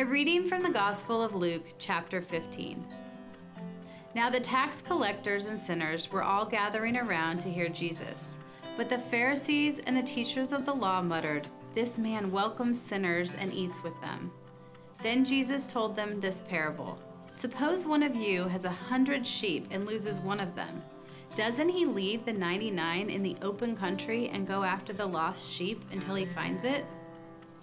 A reading from the Gospel of Luke, chapter 15. Now the tax collectors and sinners were all gathering around to hear Jesus. But the Pharisees and the teachers of the law muttered, This man welcomes sinners and eats with them. Then Jesus told them this parable Suppose one of you has a hundred sheep and loses one of them. Doesn't he leave the 99 in the open country and go after the lost sheep until he finds it?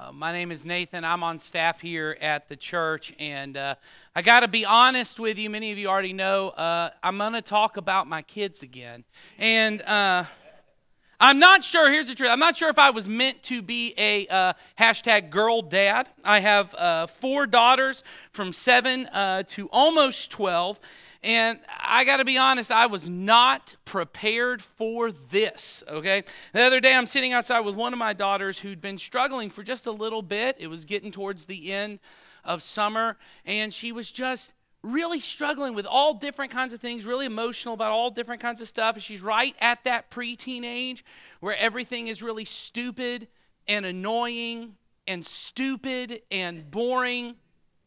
Uh, my name is Nathan. I'm on staff here at the church, and uh, I got to be honest with you. Many of you already know uh, I'm going to talk about my kids again, and uh, I'm not sure. Here's the truth: I'm not sure if I was meant to be a uh, hashtag girl dad. I have four daughters from seven to almost twelve. And I got to be honest, I was not prepared for this, okay? The other day, I'm sitting outside with one of my daughters who'd been struggling for just a little bit. It was getting towards the end of summer, and she was just really struggling with all different kinds of things, really emotional about all different kinds of stuff. And she's right at that preteen age where everything is really stupid and annoying and stupid and boring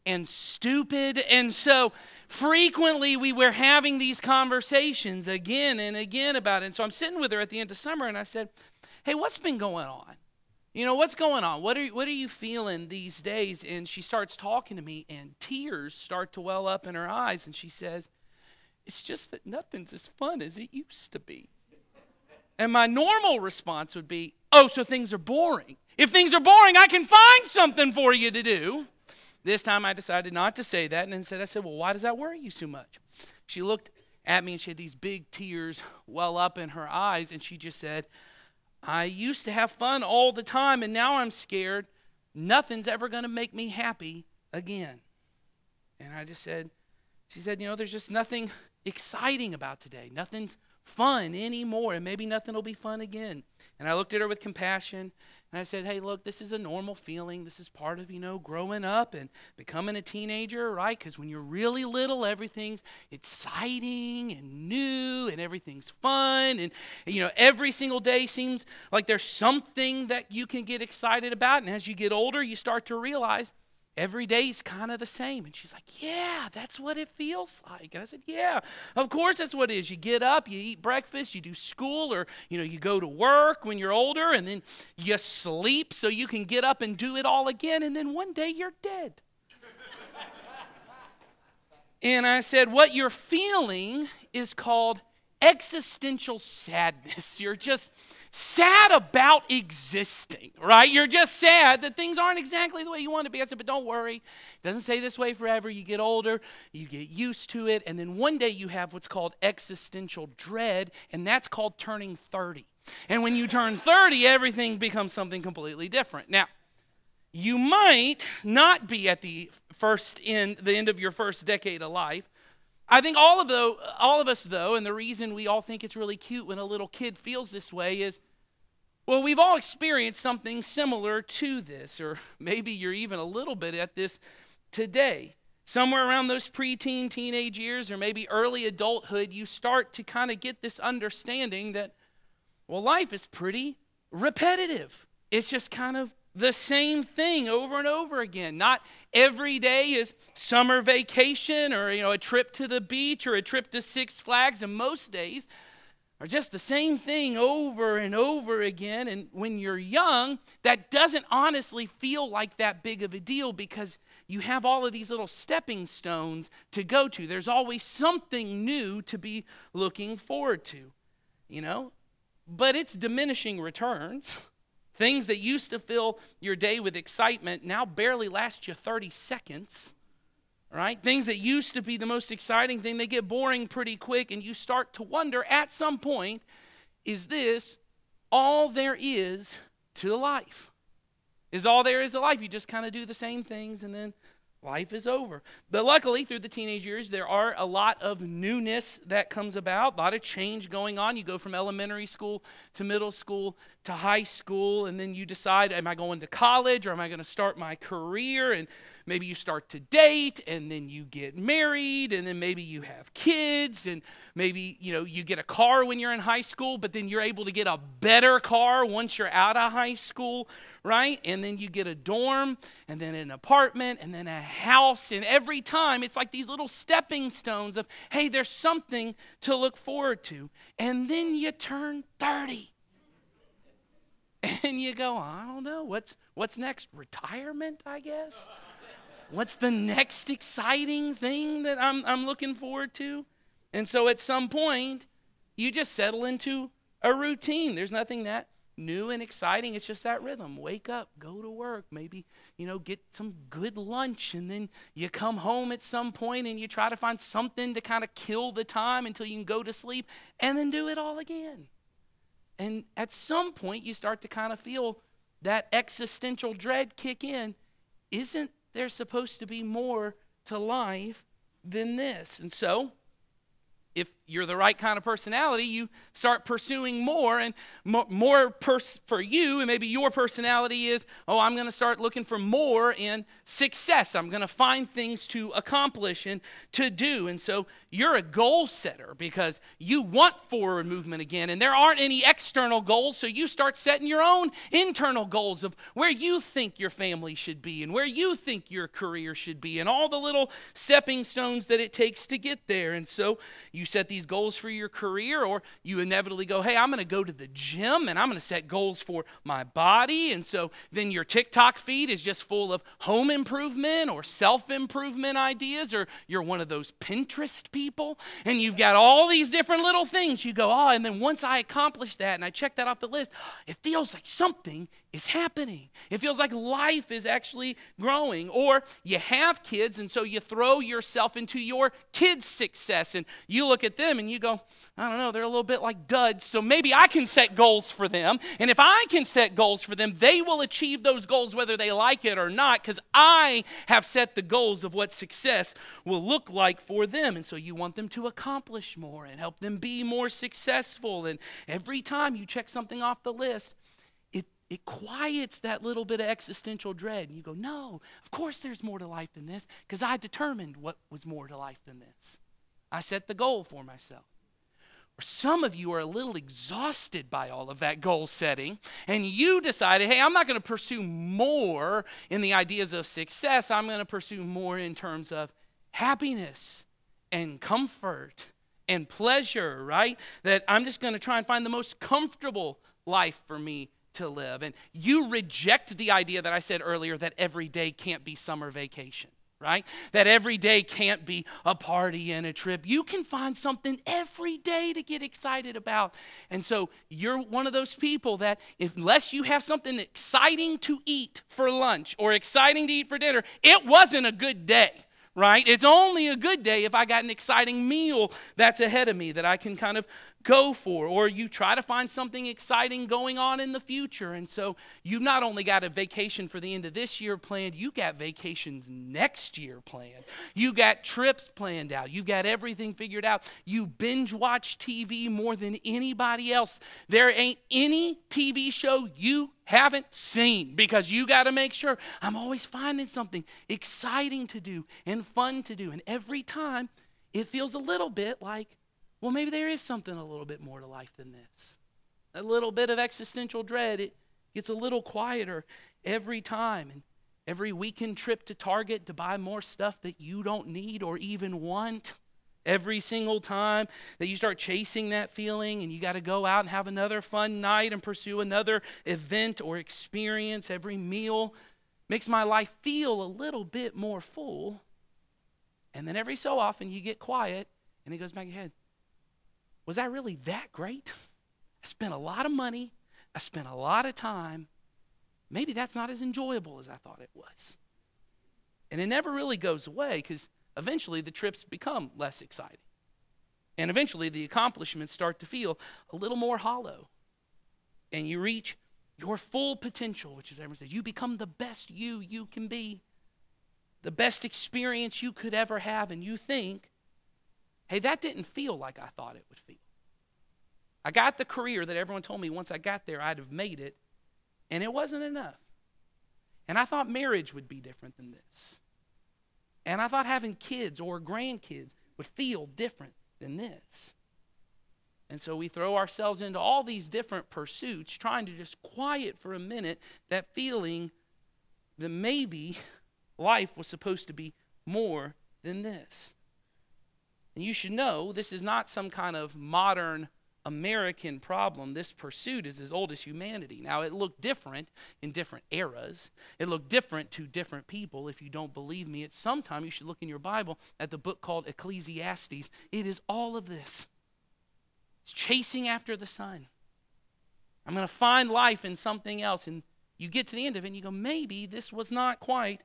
and stupid. And so frequently we were having these conversations again and again about it. And so I'm sitting with her at the end of summer and I said, Hey, what's been going on? You know, what's going on? What are, what are you feeling these days? And she starts talking to me, and tears start to well up in her eyes. And she says, It's just that nothing's as fun as it used to be. And my normal response would be, Oh, so things are boring. If things are boring, I can find something for you to do. This time I decided not to say that, and instead I said, Well, why does that worry you so much? She looked at me and she had these big tears well up in her eyes, and she just said, I used to have fun all the time, and now I'm scared nothing's ever going to make me happy again. And I just said, She said, You know, there's just nothing exciting about today. Nothing's fun anymore, and maybe nothing will be fun again. And I looked at her with compassion and I said, hey, look, this is a normal feeling. This is part of, you know, growing up and becoming a teenager, right? Because when you're really little, everything's exciting and new and everything's fun. And, you know, every single day seems like there's something that you can get excited about. And as you get older, you start to realize every day's kind of the same. And she's like, Yeah, that's what it feels like. And I said, Yeah, of course that's what it is. You get up, you eat breakfast, you do school, or you know, you go to work when you're older, and then you sleep so you can get up and do it all again, and then one day you're dead. and I said, What you're feeling is called existential sadness. You're just sad about existing, right? You're just sad that things aren't exactly the way you want to be. I said, but don't worry. It doesn't stay this way forever. You get older, you get used to it, and then one day you have what's called existential dread, and that's called turning 30. And when you turn 30, everything becomes something completely different. Now, you might not be at the first end, the end of your first decade of life, I think all of, though, all of us, though, and the reason we all think it's really cute when a little kid feels this way is well, we've all experienced something similar to this, or maybe you're even a little bit at this today. Somewhere around those preteen, teenage years, or maybe early adulthood, you start to kind of get this understanding that, well, life is pretty repetitive. It's just kind of the same thing over and over again. Not every day is summer vacation or you know a trip to the beach or a trip to Six Flags and most days are just the same thing over and over again and when you're young that doesn't honestly feel like that big of a deal because you have all of these little stepping stones to go to. There's always something new to be looking forward to, you know? But it's diminishing returns. Things that used to fill your day with excitement now barely last you 30 seconds. Right? Things that used to be the most exciting thing, they get boring pretty quick, and you start to wonder at some point is this all there is to life? Is all there is to life? You just kind of do the same things, and then life is over. But luckily, through the teenage years, there are a lot of newness that comes about, a lot of change going on. You go from elementary school to middle school to high school, and then you decide, am I going to college or am I going to start my career? And maybe you start to date, and then you get married, and then maybe you have kids, and maybe you know you get a car when you're in high school, but then you're able to get a better car once you're out of high school right? And then you get a dorm, and then an apartment, and then a house. And every time it's like these little stepping stones of, hey, there's something to look forward to. And then you turn 30. And you go, I don't know, what's, what's next? Retirement, I guess? What's the next exciting thing that I'm, I'm looking forward to? And so at some point, you just settle into a routine. There's nothing that new and exciting. It's just that rhythm. Wake up, go to work, maybe, you know, get some good lunch, and then you come home at some point and you try to find something to kind of kill the time until you can go to sleep, and then do it all again. And at some point, you start to kind of feel that existential dread kick in. Isn't there supposed to be more to life than this? And so, if you're the right kind of personality, you start pursuing more and more, more pers- for you. And maybe your personality is, oh, I'm going to start looking for more in success. I'm going to find things to accomplish and to do. And so you're a goal setter because you want forward movement again. And there aren't any external goals. So you start setting your own internal goals of where you think your family should be and where you think your career should be and all the little stepping stones that it takes to get there. And so you set the these goals for your career, or you inevitably go, hey, I'm going to go to the gym and I'm going to set goals for my body. And so then your TikTok feed is just full of home improvement or self improvement ideas, or you're one of those Pinterest people and you've got all these different little things. You go, oh, and then once I accomplish that and I check that off the list, it feels like something is happening. It feels like life is actually growing. Or you have kids, and so you throw yourself into your kids' success, and you look at them and you go, I don't know, they're a little bit like duds, so maybe I can set goals for them. And if I can set goals for them, they will achieve those goals whether they like it or not, because I have set the goals of what success will look like for them. And so you want them to accomplish more and help them be more successful. And every time you check something off the list, it quiets that little bit of existential dread. And you go, no, of course there's more to life than this because I determined what was more to life than this. I set the goal for myself. Or some of you are a little exhausted by all of that goal setting, and you decided, hey, I'm not going to pursue more in the ideas of success. I'm going to pursue more in terms of happiness and comfort and pleasure, right? That I'm just going to try and find the most comfortable life for me to live. And you reject the idea that I said earlier that every day can't be summer vacation, right? That every day can't be a party and a trip. You can find something every day to get excited about. And so you're one of those people that, unless you have something exciting to eat for lunch or exciting to eat for dinner, it wasn't a good day right? It's only a good day if I got an exciting meal that's ahead of me that I can kind of go for, or you try to find something exciting going on in the future. And so you've not only got a vacation for the end of this year planned, you got vacations next year planned. You got trips planned out. You've got everything figured out. You binge watch TV more than anybody else. There ain't any TV show you haven't seen because you got to make sure I'm always finding something exciting to do and fun to do. And every time it feels a little bit like well, maybe there is something a little bit more to life than this. A little bit of existential dread, it gets a little quieter every time. And every weekend trip to Target to buy more stuff that you don't need or even want. Every single time that you start chasing that feeling and you got to go out and have another fun night and pursue another event or experience, every meal makes my life feel a little bit more full. And then every so often you get quiet and it goes back in your head. Was that really that great? I spent a lot of money, I spent a lot of time. Maybe that's not as enjoyable as I thought it was. And it never really goes away because eventually the trips become less exciting. And eventually the accomplishments start to feel a little more hollow. And you reach your full potential, which is everyone says, you become the best you you can be. the best experience you could ever have, and you think, hey, that didn't feel like I thought it would feel. I got the career that everyone told me once I got there I'd have made it, and it wasn't enough. And I thought marriage would be different than this. And I thought having kids or grandkids would feel different than this. And so we throw ourselves into all these different pursuits, trying to just quiet for a minute that feeling that maybe life was supposed to be more than this. And you should know this is not some kind of modern American problem. This pursuit is as old as humanity. Now, it looked different in different eras. It looked different to different people. If you don't believe me, at some time you should look in your Bible at the book called Ecclesiastes. It is all of this. It's chasing after the sun. I'm going to find life in something else. And you get to the end of it and you go, maybe this was not quite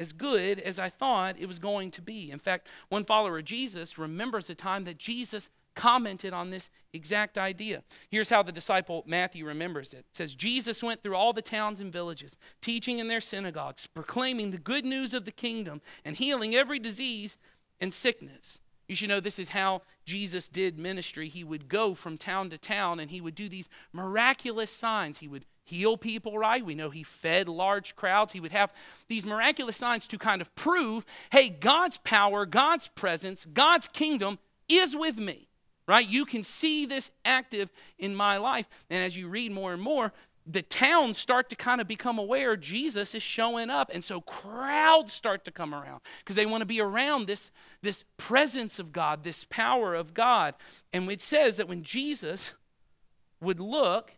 as good as I thought it was going to be. In fact, one follower of Jesus remembers a time that Jesus commented on this exact idea. Here's how the disciple Matthew remembers it. It says Jesus went through all the towns and villages, teaching in their synagogues, proclaiming the good news of the kingdom and healing every disease and sickness. You should know this is how Jesus did ministry. He would go from town to town and he would do these miraculous signs. He would heal people, right? We know he fed large crowds. He would have these miraculous signs to kind of prove hey, God's power, God's presence, God's kingdom is with me right? You can see this active in my life. And as you read more and more, the towns start to kind of become aware Jesus is showing up. And so crowds start to come around because they want to be around this, this presence of God, this power of God. And it says that when Jesus would look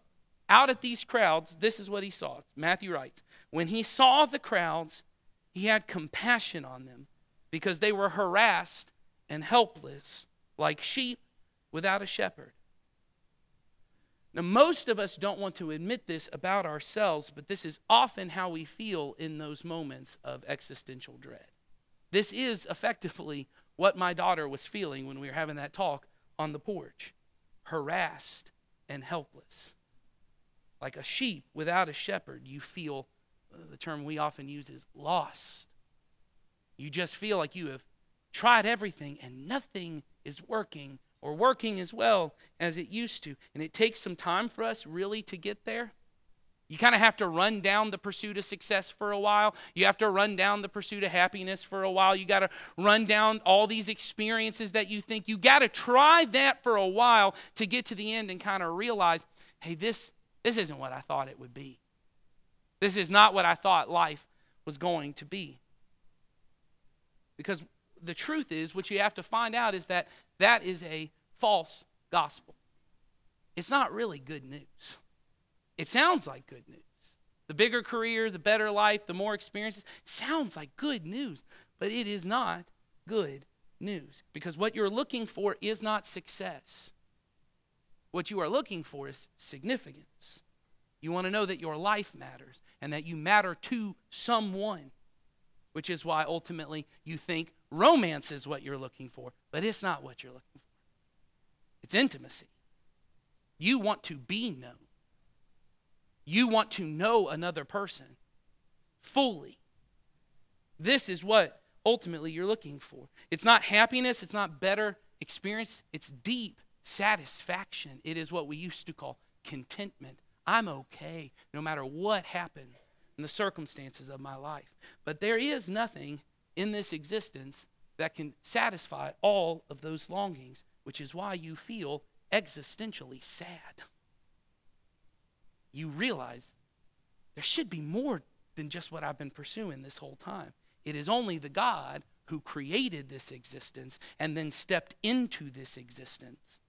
out at these crowds, this is what he saw. Matthew writes When he saw the crowds, he had compassion on them because they were harassed and helpless like sheep without a shepherd. Now, most of us don't want to admit this about ourselves, but this is often how we feel in those moments of existential dread. This is effectively what my daughter was feeling when we were having that talk on the porch harassed and helpless. Like a sheep without a shepherd, you feel uh, the term we often use is lost. You just feel like you have tried everything and nothing is working or working as well as it used to. And it takes some time for us really to get there. You kind of have to run down the pursuit of success for a while. You have to run down the pursuit of happiness for a while. You got to run down all these experiences that you think. You got to try that for a while to get to the end and kind of realize, hey, this this isn't what I thought it would be. This is not what I thought life was going to be. Because the truth is, what you have to find out is that that is a false gospel. It's not really good news. It sounds like good news. The bigger career, the better life, the more experiences sounds like good news, but it is not good news because what you're looking for is not success. What you are looking for is significance. You want to know that your life matters and that you matter to someone, which is why ultimately you think Romance is what you're looking for, but it's not what you're looking for. It's intimacy. You want to be known, you want to know another person fully. This is what ultimately you're looking for. It's not happiness, it's not better experience, it's deep satisfaction. It is what we used to call contentment. I'm okay no matter what happens in the circumstances of my life. But there is nothing in this existence that can satisfy all of those longings, which is why you feel existentially sad. You realize there should be more than just what I've been pursuing this whole time. It is only the God who created this existence and then stepped into this existence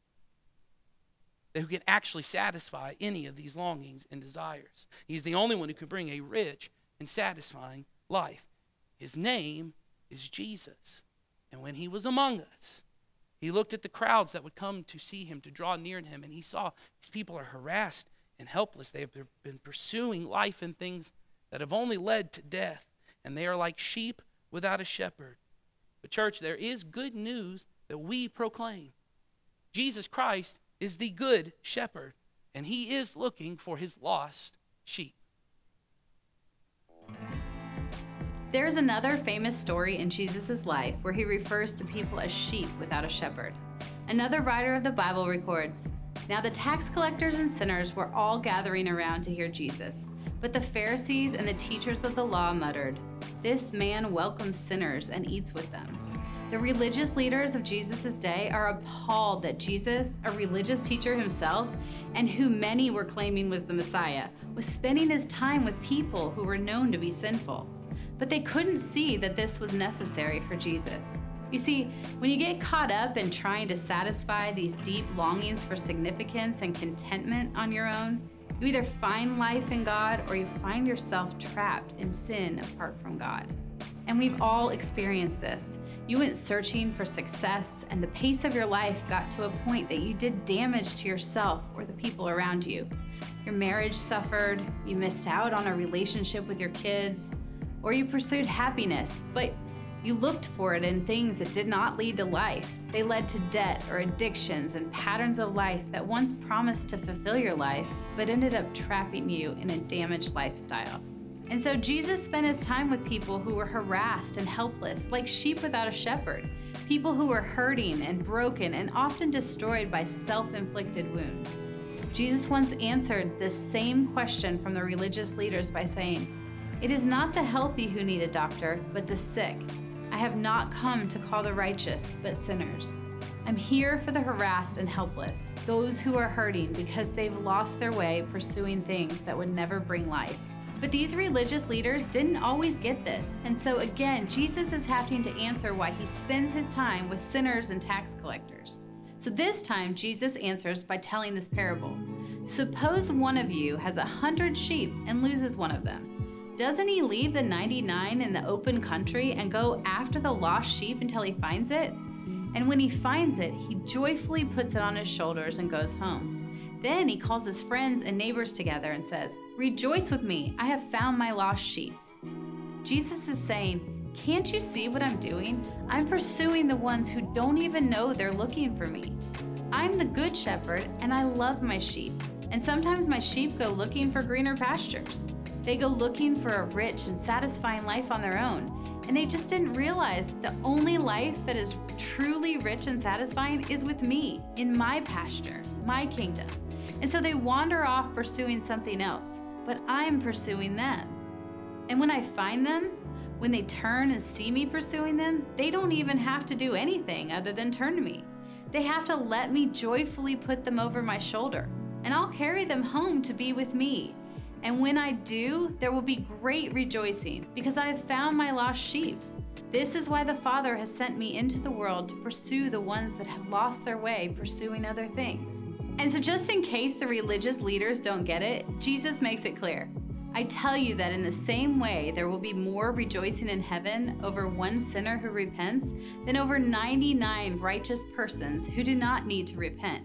who can actually satisfy any of these longings and desires. He's the only one who can bring a rich and satisfying life. His name is Jesus. And when he was among us, he looked at the crowds that would come to see him, to draw near to him, and he saw these people are harassed and helpless. They have been pursuing life and things that have only led to death, and they are like sheep without a shepherd. But, church, there is good news that we proclaim. Jesus Christ is the good shepherd, and he is looking for his lost sheep. There's another famous story in Jesus' life where he refers to people as sheep without a shepherd. Another writer of the Bible records Now the tax collectors and sinners were all gathering around to hear Jesus. But the Pharisees and the teachers of the law muttered, This man welcomes sinners and eats with them. The religious leaders of Jesus' day are appalled that Jesus, a religious teacher himself, and who many were claiming was the Messiah, was spending his time with people who were known to be sinful. But they couldn't see that this was necessary for Jesus. You see, when you get caught up in trying to satisfy these deep longings for significance and contentment on your own, you either find life in God or you find yourself trapped in sin apart from God. And we've all experienced this. You went searching for success, and the pace of your life got to a point that you did damage to yourself or the people around you. Your marriage suffered, you missed out on a relationship with your kids, or you pursued happiness, but you looked for it in things that did not lead to life. They led to debt or addictions and patterns of life that once promised to fulfill your life, but ended up trapping you in a damaged lifestyle. And so Jesus spent his time with people who were harassed and helpless, like sheep without a shepherd, people who were hurting and broken and often destroyed by self inflicted wounds. Jesus once answered this same question from the religious leaders by saying, It is not the healthy who need a doctor, but the sick. I have not come to call the righteous, but sinners. I'm here for the harassed and helpless, those who are hurting because they've lost their way pursuing things that would never bring life. But these religious leaders didn't always get this. And so again, Jesus is having to answer why he spends his time with sinners and tax collectors. So this time, Jesus answers by telling this parable Suppose one of you has a hundred sheep and loses one of them. Doesn't he leave the 99 in the open country and go after the lost sheep until he finds it? And when he finds it, he joyfully puts it on his shoulders and goes home. Then he calls his friends and neighbors together and says, Rejoice with me, I have found my lost sheep. Jesus is saying, Can't you see what I'm doing? I'm pursuing the ones who don't even know they're looking for me. I'm the good shepherd, and I love my sheep. And sometimes my sheep go looking for greener pastures. They go looking for a rich and satisfying life on their own. And they just didn't realize the only life that is truly rich and satisfying is with me, in my pasture, my kingdom. And so they wander off pursuing something else, but I'm pursuing them. And when I find them, when they turn and see me pursuing them, they don't even have to do anything other than turn to me. They have to let me joyfully put them over my shoulder, and I'll carry them home to be with me. And when I do, there will be great rejoicing because I have found my lost sheep. This is why the Father has sent me into the world to pursue the ones that have lost their way pursuing other things. And so, just in case the religious leaders don't get it, Jesus makes it clear. I tell you that in the same way, there will be more rejoicing in heaven over one sinner who repents than over 99 righteous persons who do not need to repent.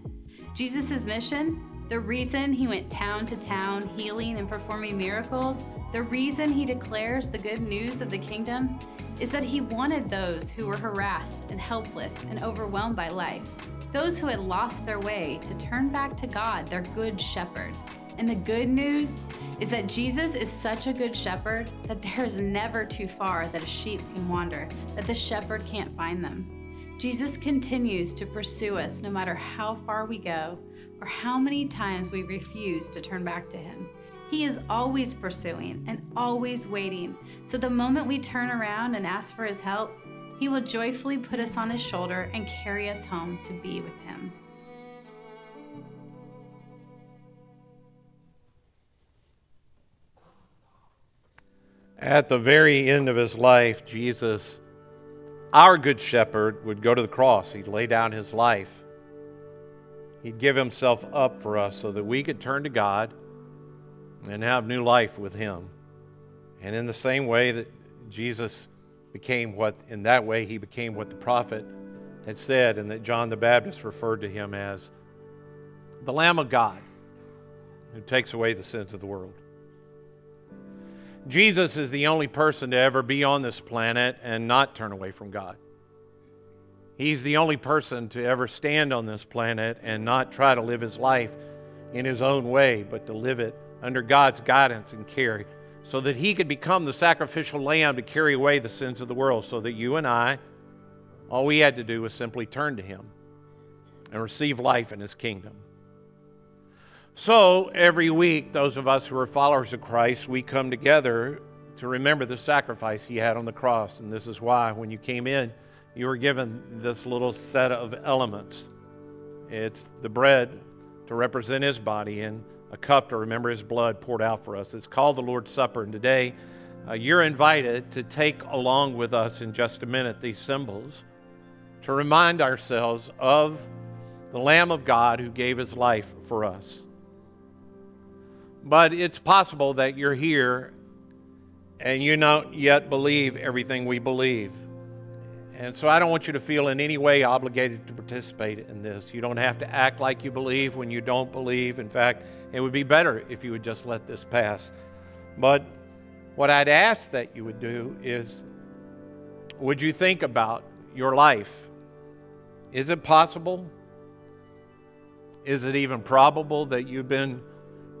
Jesus' mission, the reason he went town to town healing and performing miracles, the reason he declares the good news of the kingdom, is that he wanted those who were harassed and helpless and overwhelmed by life those who had lost their way to turn back to God, their good shepherd. And the good news is that Jesus is such a good shepherd that there is never too far that a sheep can wander, that the shepherd can't find them. Jesus continues to pursue us no matter how far we go or how many times we refuse to turn back to him. He is always pursuing and always waiting. So the moment we turn around and ask for his help, he will joyfully put us on his shoulder and carry us home to be with him. At the very end of his life, Jesus, our good shepherd, would go to the cross. He'd lay down his life. He'd give himself up for us so that we could turn to God and have new life with him. And in the same way that Jesus became what, in that way, he became what the prophet had said, and that John the Baptist referred to him as the Lamb of God who takes away the sins of the world. Jesus is the only person to ever be on this planet and not turn away from God. He's the only person to ever stand on this planet and not try to live his life in his own way, but to live it under God's guidance and care so that he could become the sacrificial lamb to carry away the sins of the world, so that you and I, all we had to do was simply turn to him and receive life in his kingdom. So every week, those of us who are followers of Christ, we come together to remember the sacrifice he had on the cross. And this is why, when you came in, you were given this little set of elements. It's the bread to represent his body and a cup to remember his blood poured out for us. It's called the Lord's Supper. And today, uh, you're invited to take along with us in just a minute these symbols to remind ourselves of the Lamb of God who gave his life for us. But it's possible that you're here and you don't yet believe everything we believe. And so I don't want you to feel in any way obligated to participate in this. You don't have to act like you believe when you don't believe. In fact, it would be better if you would just let this pass. But what I'd ask that you would do is would you think about your life? Is it possible? Is it even probable that you've been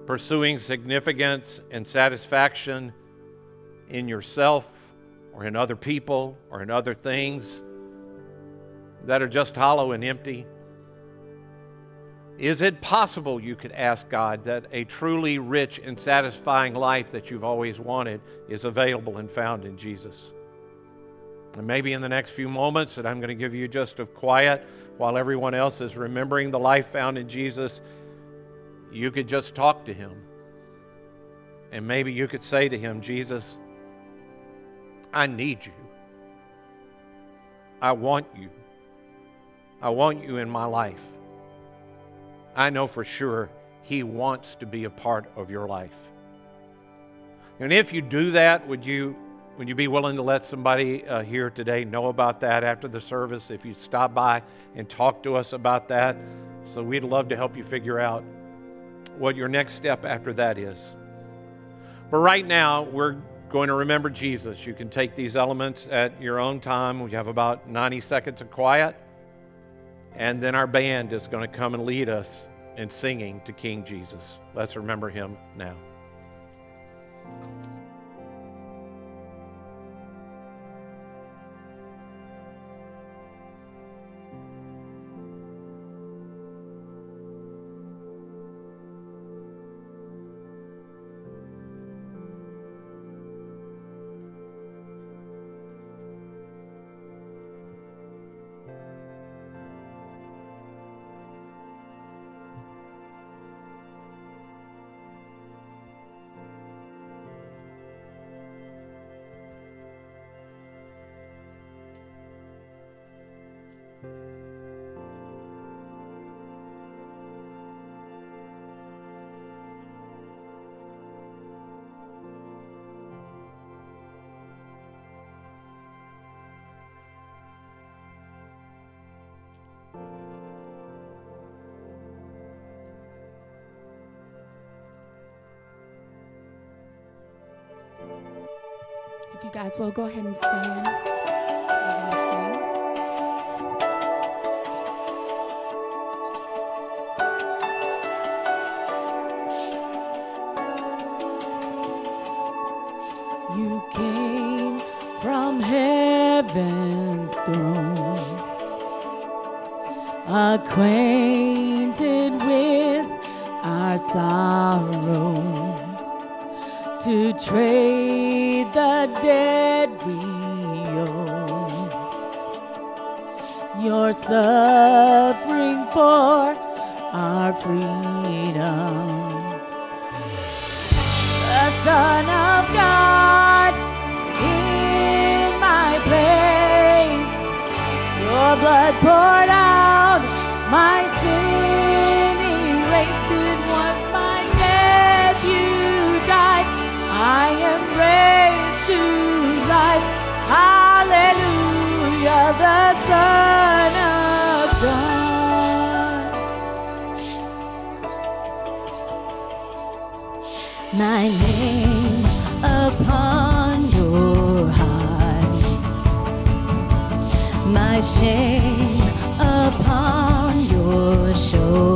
pursuing significance and satisfaction in yourself or in other people or in other things that are just hollow and empty? Is it possible, you could ask God, that a truly rich and satisfying life that you've always wanted is available and found in Jesus? And maybe in the next few moments that I'm going to give you just of quiet while everyone else is remembering the life found in Jesus, you could just talk to him. And maybe you could say to him, Jesus, I need you. I want you. I want you in my life. I know for sure He wants to be a part of your life. And if you do that, would you, would you be willing to let somebody uh, here today know about that after the service? If you stop by and talk to us about that, so we'd love to help you figure out what your next step after that is. But right now, we're going to remember Jesus. You can take these elements at your own time. We have about 90 seconds of quiet. And then our band is going to come and lead us in singing to King Jesus. Let's remember him now. If you guys will go ahead and stand. Blood poured out, my sin erased. It was my death you died. I am raised to life. Hallelujah, the Son of God. My name shame upon your shoulders,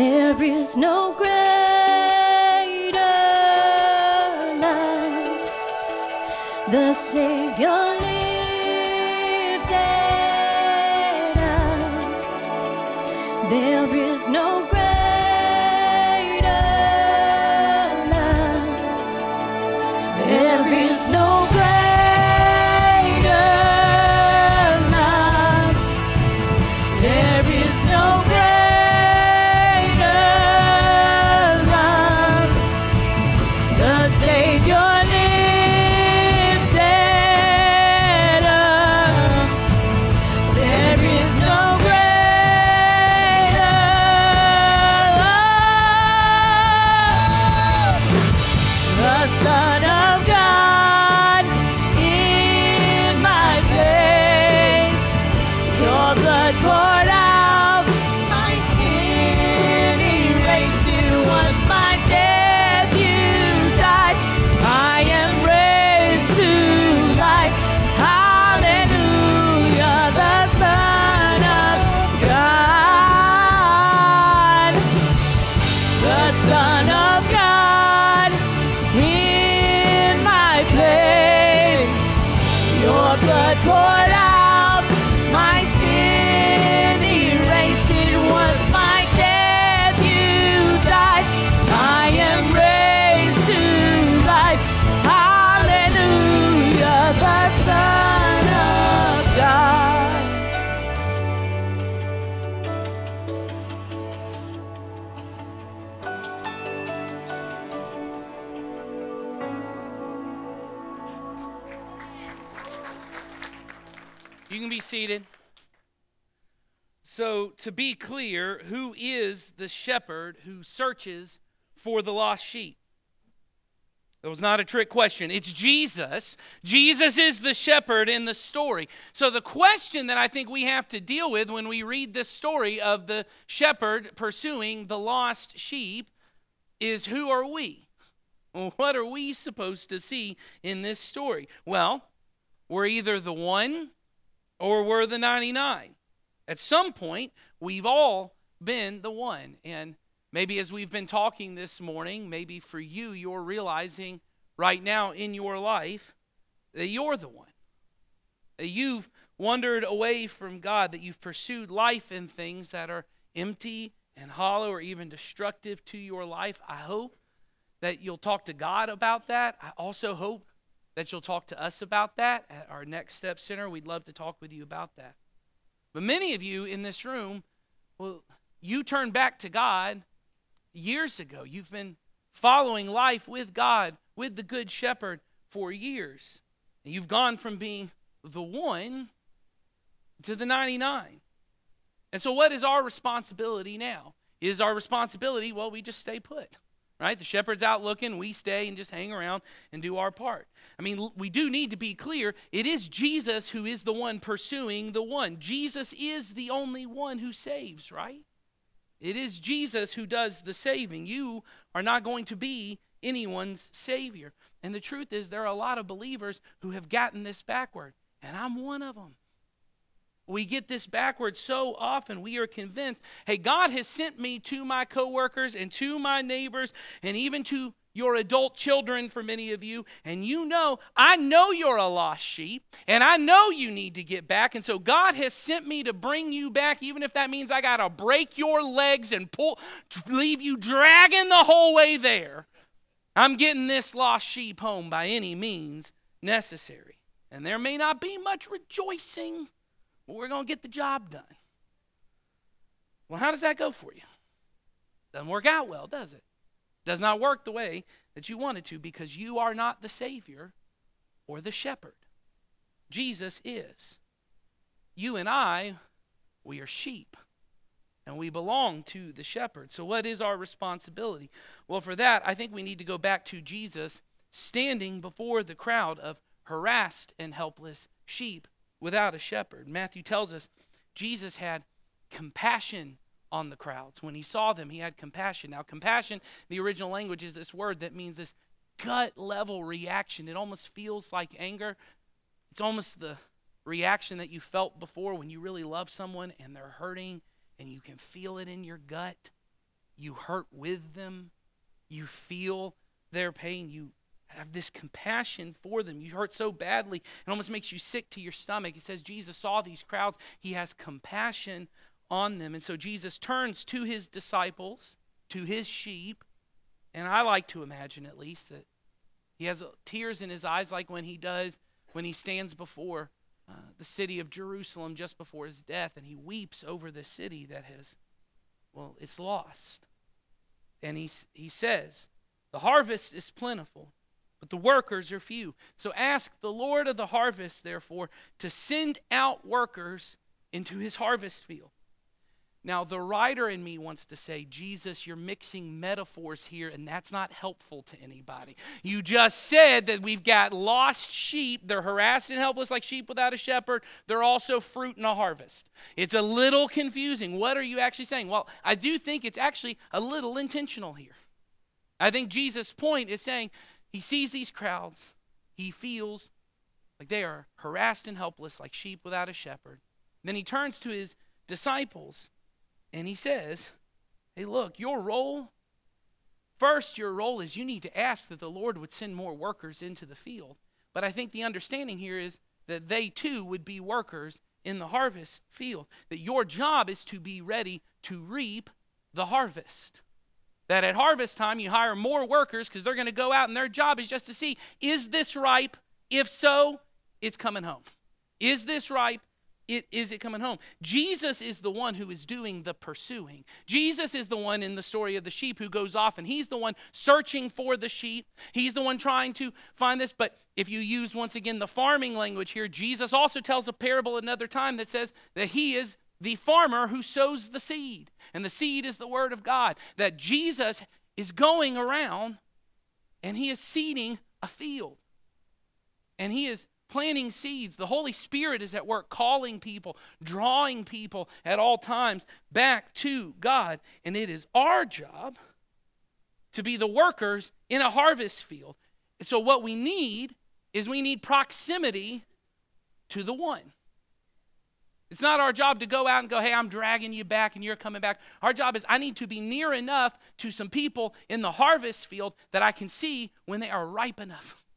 is no greater love. The Savior blood poured out, seated. So, to be clear, who is the shepherd who searches for the lost sheep? That was not a trick question. It's Jesus. Jesus is the shepherd in the story. So, the question that I think we have to deal with when we read this story of the shepherd pursuing the lost sheep is who are we? What are we supposed to see in this story? Well, we're either the one or we're the 99. At some point, we've all been the one. And maybe as we've been talking this morning, maybe for you, you're realizing right now in your life that you're the one. That you've wandered away from God, that you've pursued life in things that are empty and hollow or even destructive to your life. I hope that you'll talk to God about that. I also hope that you'll talk to us about that at our Next Step Center. We'd love to talk with you about that. But many of you in this room, well, you turned back to God years ago. You've been following life with God, with the Good Shepherd for years. And you've gone from being the one to the 99. And so, what is our responsibility now? Is our responsibility, well, we just stay put right? The shepherd's out looking, we stay and just hang around and do our part. I mean, we do need to be clear. It is Jesus who is the one pursuing the one. Jesus is the only one who saves, right? It is Jesus who does the saving. You are not going to be anyone's savior. And the truth is, there are a lot of believers who have gotten this backward, and I'm one of them. We get this backwards so often. We are convinced, hey, God has sent me to my coworkers and to my neighbors and even to your adult children for many of you. And you know, I know you're a lost sheep and I know you need to get back. And so God has sent me to bring you back, even if that means I got to break your legs and pull, leave you dragging the whole way there. I'm getting this lost sheep home by any means necessary. And there may not be much rejoicing but we're going to get the job done. Well, how does that go for you? Doesn't work out well, does it? Does not work the way that you want it to because you are not the Savior or the shepherd. Jesus is. You and I, we are sheep and we belong to the shepherd. So, what is our responsibility? Well, for that, I think we need to go back to Jesus standing before the crowd of harassed and helpless sheep without a shepherd. Matthew tells us Jesus had compassion on the crowds. When he saw them, he had compassion. Now, compassion, the original language is this word that means this gut level reaction. It almost feels like anger. It's almost the reaction that you felt before when you really love someone and they're hurting and you can feel it in your gut. you hurt with them, you feel their pain, you have this compassion for them. You hurt so badly, it almost makes you sick to your stomach. He says Jesus saw these crowds, he has compassion on them. And so Jesus turns to his disciples, to his sheep, and I like to imagine at least that he has tears in his eyes like when he does when he stands before uh, the city of Jerusalem just before his death and he weeps over the city that has well it's lost. And he he says, "The harvest is plentiful, but the workers are few. So ask the Lord of the harvest, therefore, to send out workers into his harvest field. Now, the writer in me wants to say, Jesus, you're mixing metaphors here, and that's not helpful to anybody. You just said that we've got lost sheep. They're harassed and helpless like sheep without a shepherd. They're also fruit in a harvest. It's a little confusing. What are you actually saying? Well, I do think it's actually a little intentional here. I think Jesus' point is saying he sees these crowds, he feels like they are harassed and helpless like sheep without a shepherd. Then he turns to his disciples and he says, Hey, look, your role, first, your role is you need to ask that the Lord would send more workers into the field. But I think the understanding here is that they too would be workers in the harvest field. That your job is to be ready to reap the harvest. That at harvest time you hire more workers because they're going to go out and their job is just to see is this ripe? If so, it's coming home. Is this ripe? It, is it coming home? Jesus is the one who is doing the pursuing. Jesus is the one in the story of the sheep who goes off and he's the one searching for the sheep. He's the one trying to find this. But if you use once again the farming language here, Jesus also tells a parable another time that says that he is the farmer who sows the seed. And the seed is the word of God. That Jesus is going around and he is seeding a field. And he is planting seeds. The Holy Spirit is at work calling people, drawing people at all times back to God. And it is our job to be the workers in a harvest field. so, what we need is we need proximity to the one. It's not our job to go out and go, hey, I'm dragging you back and you're coming back. Our job is I need to be near enough to some people in the harvest field that I can see when they are ripe enough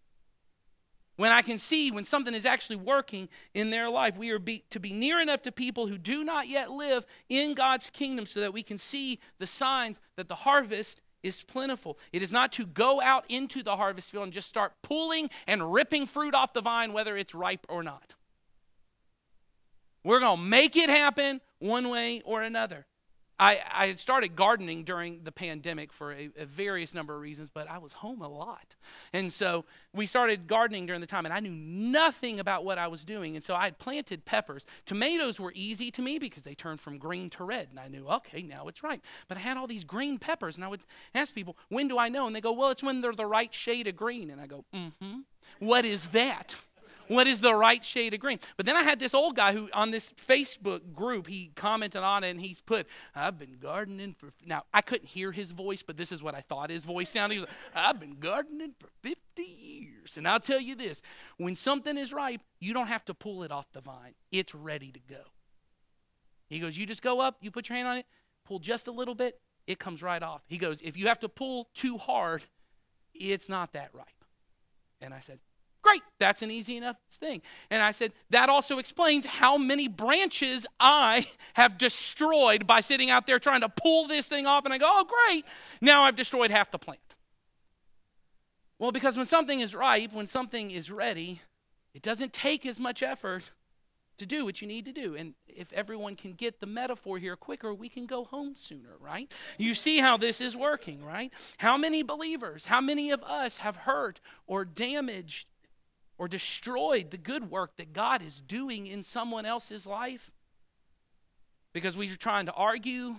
when I can see when something is actually working in their life. We are be, to be near enough to people who do not yet live in God's kingdom so that we can see the signs that the harvest is plentiful. It is not to go out into the harvest field and just start pulling and ripping fruit off the vine, whether it's ripe or not. We're going to make it happen one way or another. I, I had started gardening during the pandemic for a, a, various number of reasons, but I was home a lot. And so we started gardening during the time, and I knew nothing about what I was doing. And so I had planted peppers. Tomatoes were easy to me because they turned from green to red. And I knew, okay, now it's ripe. But I had all these green peppers, and I would ask people, when do I know? And they go, well, it's when they're the right shade of green. And I go, mm hmm. What is that? What is the right shade of green. But then I had this old guy who, on this Facebook group, he commented on it and he's put, I've been gardening for. Now, I couldn't hear his voice, but this is what I thought his voice sounded. He was like, I've been gardening for 50 years. And I'll tell you this when something is ripe, you don't have to pull it off the vine, it's ready to go. He goes, You just go up, you put your hand on it, pull just a little bit, it comes right off. He goes, If you have to pull too hard, it's not that ripe. And I said, Great, that's an easy enough thing. And I said, that also explains how many branches I have destroyed by sitting out there trying to pull this thing off. And I go, oh, great, now I've destroyed half the plant. Well, because when something is ripe, when something is ready, it doesn't take as much effort to do what you need to do. And if everyone can get the metaphor here quicker, we can go home sooner, right? You see how this is working, right? How many believers, how many of us have hurt or damaged or destroyed the good work that God is doing in someone else's life because we're trying to argue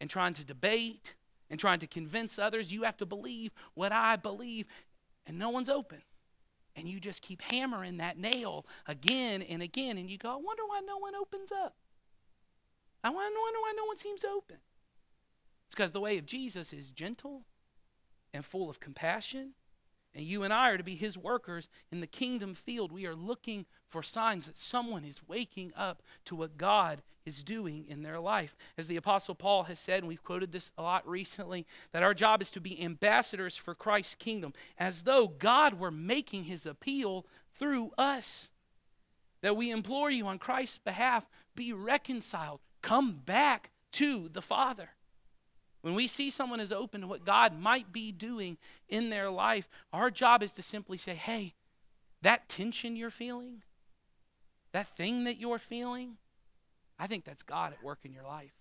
and trying to debate and trying to convince others you have to believe what I believe, and no one's open. And you just keep hammering that nail again and again, and you go, I wonder why no one opens up. I wonder why no one seems open. It's because the way of Jesus is gentle and full of compassion And you and I are to be his workers in the kingdom field. We are looking for signs that someone is waking up to what God is doing in their life. As the Apostle Paul has said, and we've quoted this a lot recently, that our job is to be ambassadors for Christ's kingdom, as though God were making his appeal through us. That we implore you on Christ's behalf, be reconciled, come back to the Father. When we see someone is open to what God might be doing in their life, our job is to simply say, hey, that tension you're feeling, that thing that you're feeling, I think that's God at work in your life.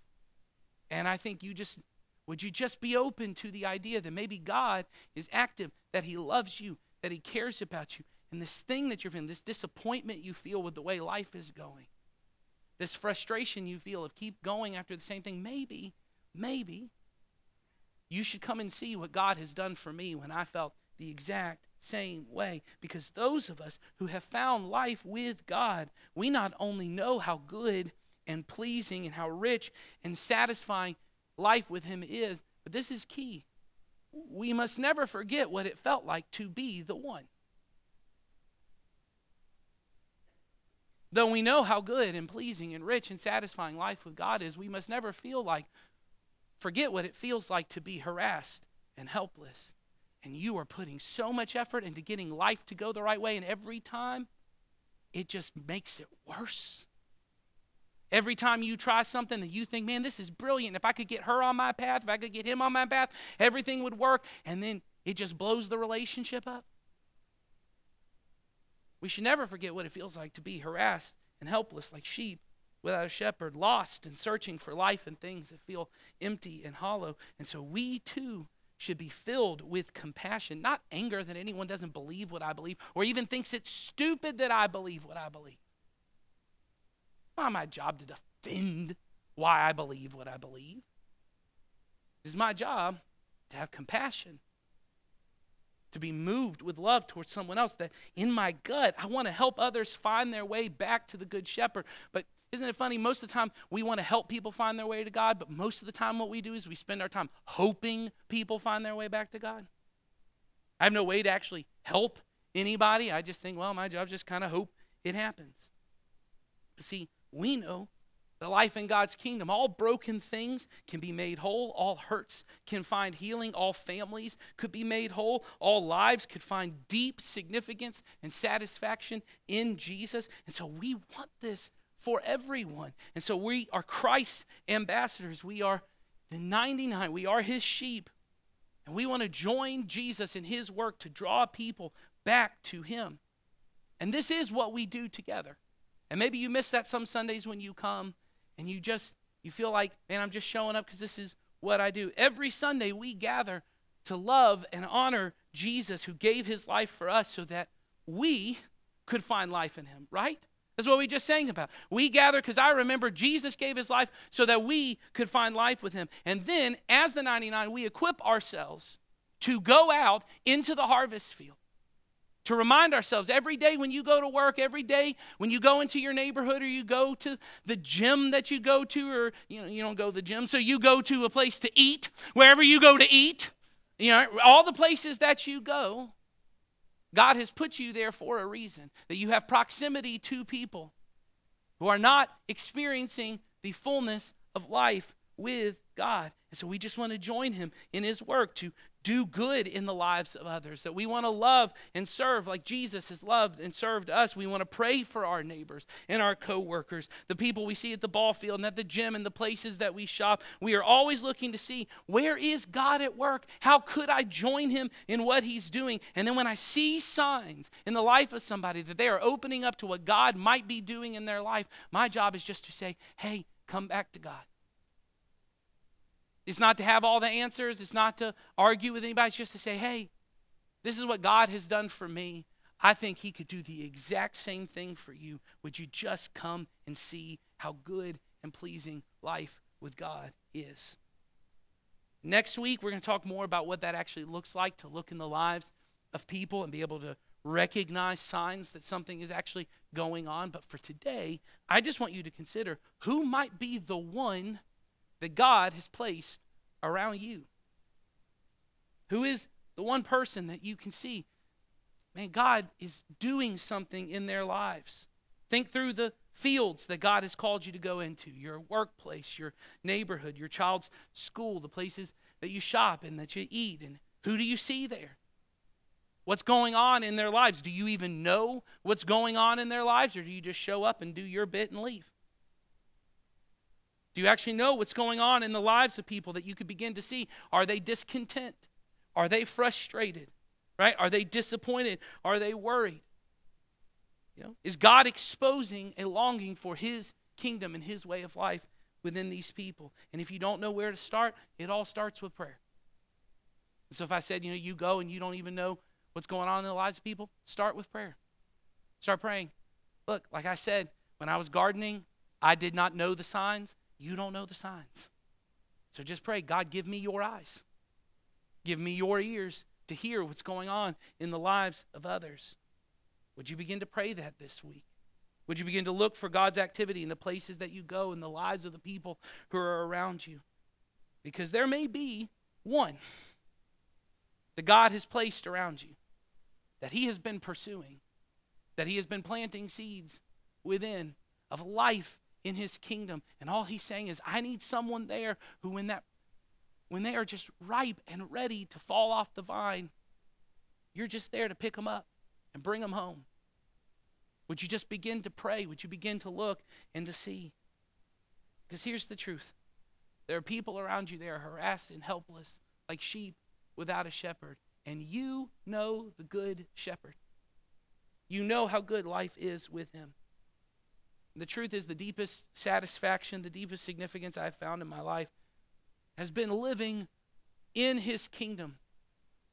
And I think you just, would you just be open to the idea that maybe God is active, that He loves you, that He cares about you, and this thing that you're feeling, this disappointment you feel with the way life is going, this frustration you feel of keep going after the same thing, maybe, maybe you should come and see what God has done for me when I felt the exact same way. Because those of us who have found life with God, we not only know how good and pleasing and how rich and satisfying life with Him is, but this is key. We must never forget what it felt like to be the one. Though we know how good and pleasing and rich and satisfying life with God is, we must never feel like Forget what it feels like to be harassed and helpless. And you are putting so much effort into getting life to go the right way, and every time it just makes it worse. Every time you try something that you think, man, this is brilliant. If I could get her on my path, if I could get him on my path, everything would work. And then it just blows the relationship up. We should never forget what it feels like to be harassed and helpless like sheep without a shepherd, lost and searching for life and things that feel empty and hollow. And so we too should be filled with compassion, not anger that anyone doesn't believe what I believe or even thinks it's stupid that I believe what I believe. It's not my job to defend why I believe what I believe. It's my job to have compassion, to be moved with love towards someone else. That in my gut, I want to help others find their way back to the Good Shepherd. But isn't it funny? Most of the time, we want to help people find their way to God, but most of the time, what we do is we spend our time hoping people find their way back to God. I have no way to actually help anybody. I just think, well, my job is just kind of hope it happens. But see, we know the life in God's kingdom, all broken things can be made whole. All hurts can find healing. All families could be made whole. All lives could find deep significance and satisfaction in Jesus. And so we want this for everyone. And so we are Christ's ambassadors. We are the 99. We are his sheep. And we want to join Jesus in his work to draw people back to him. And this is what we do together. And maybe you miss that some Sundays when you come and you just you feel like, man, I'm just showing up because this is what I do. Every Sunday we gather to love and honor Jesus who gave his life for us so that we could find life in him, right? That's what we just sang about. We gather because I remember Jesus gave his life so that we could find life with him. And then, as the 99, we equip ourselves to go out into the harvest field. To remind ourselves every day when you go to work, every day when you go into your neighborhood or you go to the gym that you go to, or you know, you don't go to the gym, so you go to a place to eat, wherever you go to eat, you know, all the places that you go, God has put you there for a reason, that you have proximity to people who are not experiencing the fullness of life with God. And so we just want to join him in his work to do good in the lives of others, that we want to love and serve like Jesus has loved and served us. We want to pray for our neighbors and our coworkers, the people we see at the ball field and at the gym and the places that we shop. We are always looking to see where is God at work? How could I join him in what he's doing? And then when I see signs in the life of somebody that they are opening up to what God might be doing in their life, my job is just to say, hey, come back to God. It's not to have all the answers, it's not to argue with anybody, it's just to say, hey, this is what God has done for me. I think He could do the exact same thing for you. Would you just come and see how good and pleasing life with God is? Next week, we're going to talk more about what that actually looks like to look in the lives of people and be able to recognize signs that something is actually going on. But for today, I just want you to consider who might be the one that God has placed around you? Who is the one person that you can see man, God is doing something in their lives. Think through the fields that God has called you to go into your workplace, your neighborhood, your child's school, the places that you shop and that you eat. And who do you see there? What's going on in their lives? Do you even know what's going on in their lives, or do you just show up and do your bit and leave? Do you actually know what's going on in the lives of people that you could begin to see? Are they discontent? Are they frustrated? Right? Are they disappointed? Are they worried? You know, is God exposing a longing for his kingdom and his way of life within these people? And if you don't know where to start, it all starts with prayer. And so if I said, you know, you go and you don't even know what's going on in the lives of people, start with prayer. Start praying. Look, like I said, when I was gardening, I did not know the signs. You don't know the signs. So just pray, God, give me your eyes. Give me your ears to hear what's going on in the lives of others. Would you begin to pray that this week? Would you begin to look for God's activity in the places that you go, in the lives of the people who are around you? Because there may be one that God has placed around you, that He has been pursuing, that He has been planting seeds within of life in His kingdom. And all He's saying is, I need someone there who, when that when they are just ripe and ready to fall off the vine, you're just there to pick them up and bring them home. Would you just begin to pray? Would you begin to look and to see? Because here's the truth there are people around you that are harassed and helpless, like sheep without a shepherd. And you know the good shepherd. You know how good life is with him. The truth is, the deepest satisfaction, the deepest significance I've found in my life has been living in his kingdom,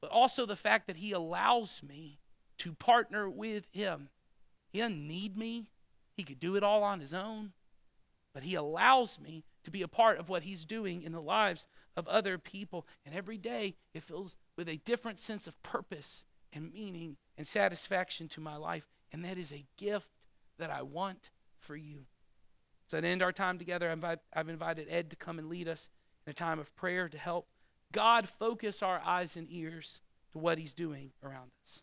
but also the fact that he allows me to partner with him. He doesn't need me, he could do it all on his own, but he allows me to be a part of what he's doing in the lives of other people. And every day it fills with a different sense of purpose and meaning and satisfaction to my life. And that is a gift that I want for you. So, to end our time together, I've invited Ed to come and lead us in a time of prayer to help God focus our eyes and ears to what He's doing around us.